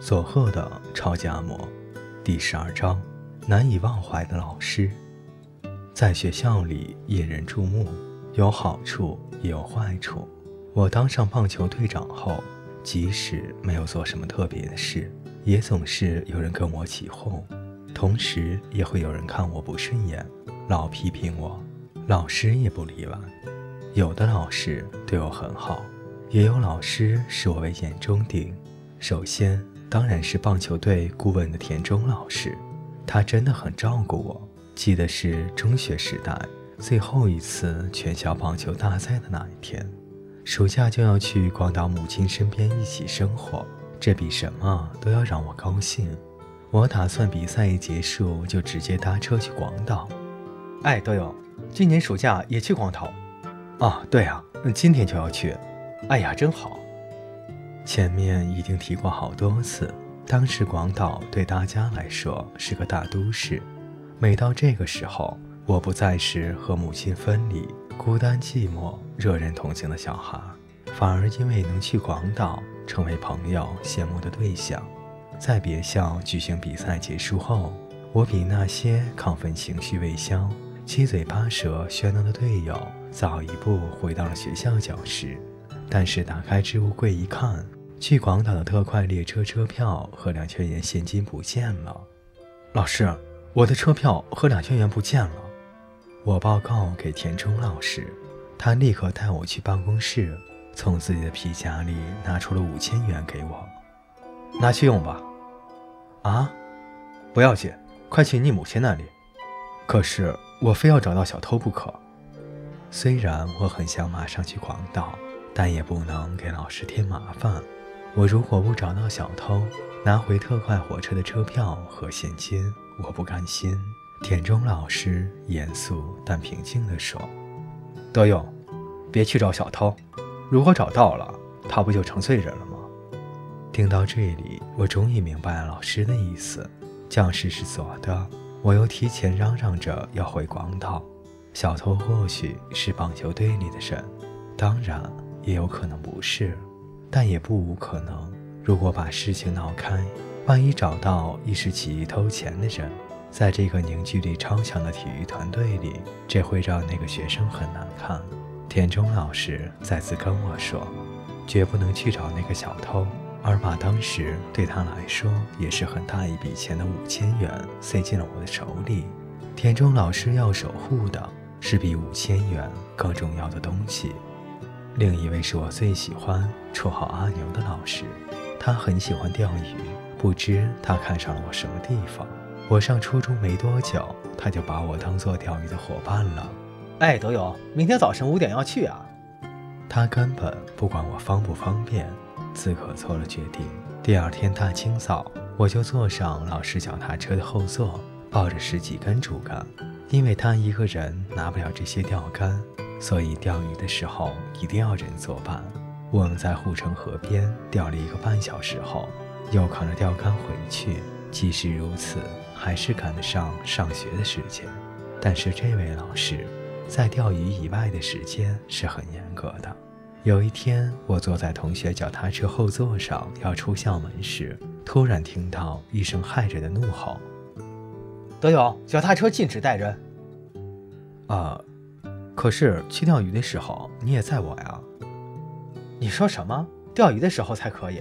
佐贺的超级按摩，第十二章：难以忘怀的老师。在学校里引人注目，有好处也有坏处。我当上棒球队长后，即使没有做什么特别的事，也总是有人跟我起哄，同时也会有人看我不顺眼，老批评我。老师也不例外，有的老师对我很好，也有老师视我为眼中钉。首先。当然是棒球队顾问的田中老师，他真的很照顾我。记得是中学时代最后一次全校棒球大赛的那一天，暑假就要去广岛母亲身边一起生活，这比什么都要让我高兴。我打算比赛一结束就直接搭车去广岛。哎，德友，今年暑假也去广岛？哦，对啊，今天就要去。哎呀，真好。前面已经提过好多次，当时广岛对大家来说是个大都市。每到这个时候，我不再是和母亲分离、孤单寂寞、惹人同情的小孩，反而因为能去广岛，成为朋友羡慕的对象。在别校举行比赛结束后，我比那些亢奋情绪未消、七嘴八舌喧闹的队友早一步回到了学校教室。但是打开置物柜一看，去广岛的特快列车车票和两千元现金不见了。老师，我的车票和两千元不见了。我报告给田中老师，他立刻带我去办公室，从自己的皮夹里拿出了五千元给我，拿去用吧。啊，不要紧，快去你母亲那里。可是我非要找到小偷不可。虽然我很想马上去广岛。但也不能给老师添麻烦。我如果不找到小偷，拿回特快火车的车票和现金，我不甘心。田中老师严肃但平静地说：“德勇，别去找小偷。如果找到了，他不就成罪人了吗？”听到这里，我终于明白老师的意思。将士是左的，我又提前嚷嚷着要回广岛。小偷或许是棒球队里的人，当然。也有可能不是，但也不无可能。如果把事情闹开，万一找到一时起意偷钱的人，在这个凝聚力超强的体育团队里，这会让那个学生很难看。田中老师再次跟我说，绝不能去找那个小偷，而把当时对他来说也是很大一笔钱的五千元塞进了我的手里。田中老师要守护的是比五千元更重要的东西。另一位是我最喜欢、绰号阿牛的老师，他很喜欢钓鱼。不知他看上了我什么地方？我上初中没多久，他就把我当做钓鱼的伙伴了。哎，德友，明天早晨五点要去啊？他根本不管我方不方便，自可做了决定。第二天大清早，我就坐上老师脚踏车的后座，抱着十几根竹竿，因为他一个人拿不了这些钓竿。所以钓鱼的时候一定要人作伴。我们在护城河边钓了一个半小时后，又扛着钓竿回去。即使如此，还是赶得上上学的时间。但是这位老师在钓鱼以外的时间是很严格的。有一天，我坐在同学脚踏车后座上要出校门时，突然听到一声骇人的怒吼：“德勇，脚踏车禁止带人。”啊。可是去钓鱼的时候你也在我呀？你说什么？钓鱼的时候才可以？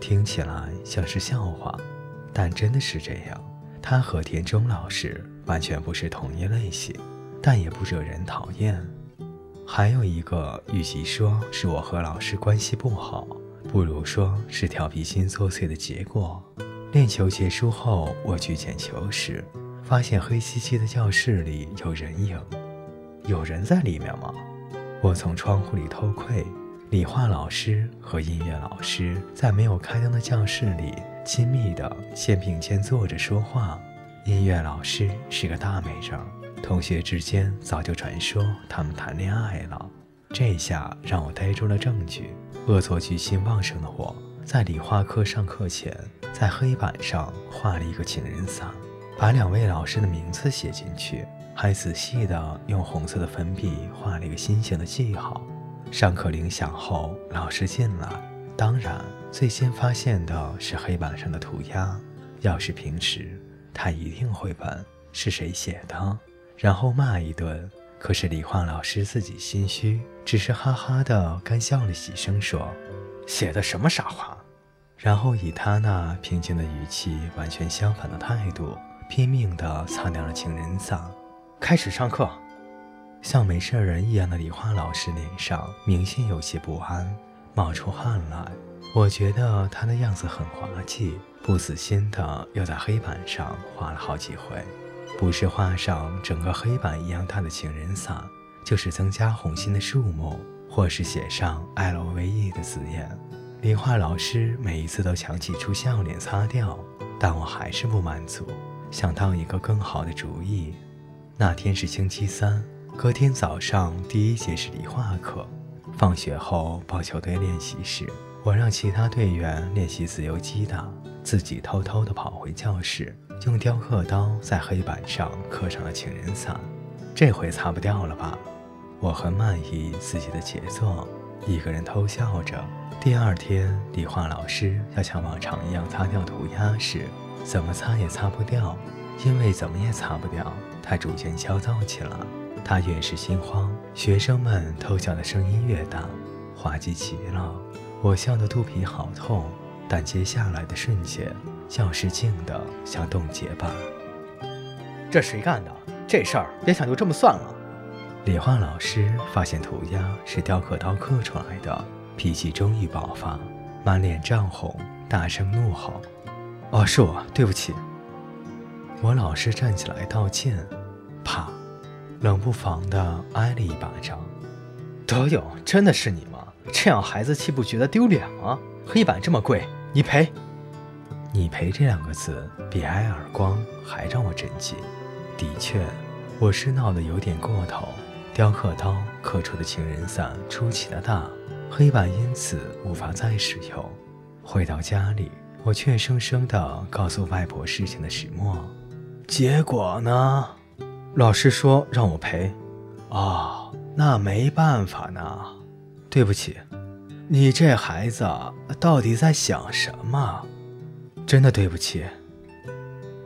听起来像是笑话，但真的是这样。他和田中老师完全不是同一类型，但也不惹人讨厌。还有一个，与其说是我和老师关系不好，不如说是调皮心作祟的结果。练球结束后，我去捡球时，发现黑漆漆的教室里有人影。有人在里面吗？我从窗户里偷窥，理化老师和音乐老师在没有开灯的教室里亲密的肩并肩坐着说话。音乐老师是个大美人，同学之间早就传说他们谈恋爱了。这下让我逮住了证据。恶作剧心旺盛的我，在理化课上课前，在黑板上画了一个情人伞，把两位老师的名字写进去。还仔细地用红色的粉笔画了一个心形的记号。上课铃响后，老师进来，当然最先发现的是黑板上的涂鸦。要是平时，他一定会问是谁写的，然后骂一顿。可是理化老师自己心虚，只是哈哈的干笑了几声，说：“写的什么傻话？”然后以他那平静的语气，完全相反的态度，拼命地擦掉了情人伞。开始上课，像没事人一样的理化老师脸上明显有些不安，冒出汗来。我觉得他的样子很滑稽，不死心的又在黑板上画了好几回。不是画上整个黑板一样大的情人伞，就是增加红心的数目，或是写上 L V E 的字眼。理化老师每一次都强挤出笑脸擦掉，但我还是不满足，想到一个更好的主意。那天是星期三，隔天早上第一节是理化课。放学后棒球队练习时，我让其他队员练习自由击打，自己偷偷地跑回教室。用雕刻刀在黑板上刻上了情人伞，这回擦不掉了吧？我很满意自己的杰作，一个人偷笑着。第二天，理化老师要像往常一样擦掉涂鸦时，怎么擦也擦不掉，因为怎么也擦不掉。他逐渐焦躁起来，他越是心慌，学生们偷笑的声音越大，滑稽极了。我笑得肚皮好痛，但接下来的瞬间。教室静得像冻结般。这谁干的？这事儿别想就这么算了。理化老师发现涂鸦是雕刻刀刻出来的，脾气终于爆发，满脸涨红，大声怒吼：“哦，是我，对不起。”我老师站起来道歉，啪，冷不防的挨了一巴掌。德勇，真的是你吗？这样孩子岂不觉得丢脸吗？黑板这么贵，你赔。你赔这两个字比挨耳光还让我震惊。的确，我是闹得有点过头。雕刻刀刻出的情人伞出奇的大，黑板因此无法再使用。回到家里，我怯生生地告诉外婆事情的始末。结果呢？老师说让我赔。哦，那没办法呢。对不起。你这孩子到底在想什么？真的对不起。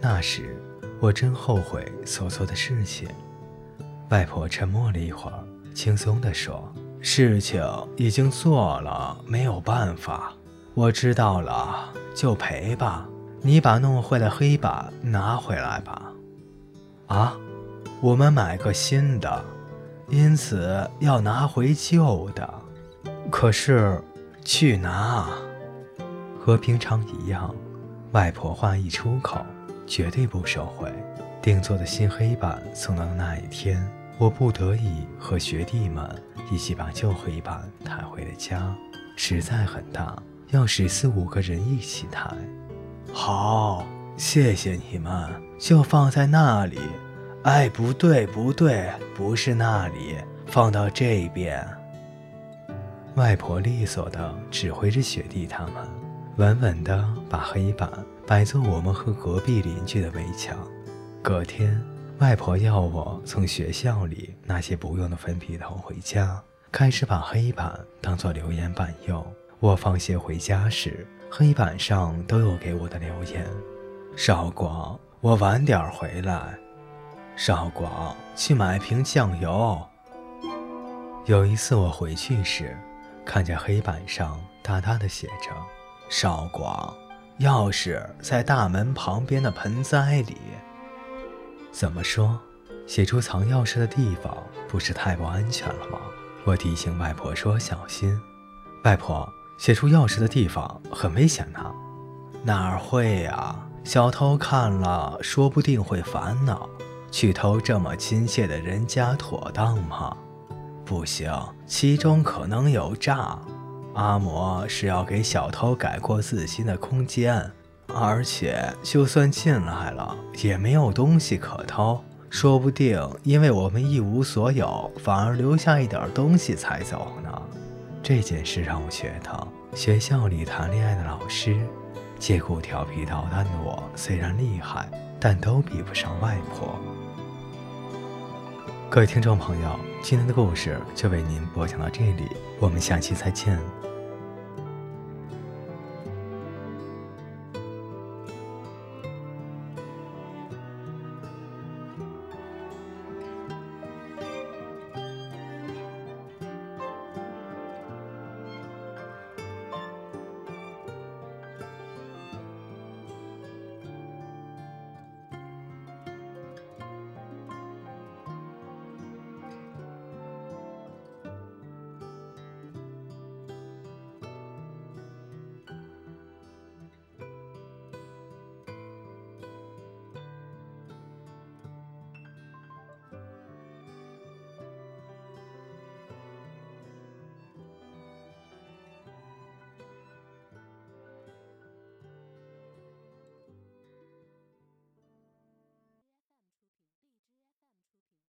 那时我真后悔所做的事情。外婆沉默了一会儿，轻松地说：“事情已经做了，没有办法。我知道了，就赔吧。你把弄坏的黑板拿回来吧。啊，我们买个新的，因此要拿回旧的。可是，去拿，和平常一样。”外婆话一出口，绝对不收回。定做的新黑板送到的那一天，我不得已和学弟们一起把旧黑板抬回了家。实在很大，要十四五个人一起抬。好，谢谢你们，就放在那里。哎，不对，不对，不是那里，放到这边。外婆利索地指挥着雪弟他们。稳稳地把黑板摆作我们和隔壁邻居的围墙。隔天，外婆要我从学校里拿些不用的粉笔头回家，开始把黑板当作留言板用。我放学回家时，黑板上都有给我的留言：“少广，我晚点回来。”“少广，去买瓶酱油。”有一次我回去时，看见黑板上大大的写着。少广，钥匙在大门旁边的盆栽里。怎么说？写出藏钥匙的地方不是太不安全了吗？我提醒外婆说：“小心。”外婆，写出钥匙的地方很危险呢。哪儿会呀？小偷看了，说不定会烦恼。去偷这么亲切的人家，妥当吗？不行，其中可能有诈。阿嬷是要给小偷改过自新的空间，而且就算进来了，也没有东西可偷，说不定因为我们一无所有，反而留下一点东西才走呢。这件事让我学得，学校里谈恋爱的老师，借故调皮捣蛋的我虽然厉害，但都比不上外婆。各位听众朋友，今天的故事就为您播讲到这里，我们下期再见。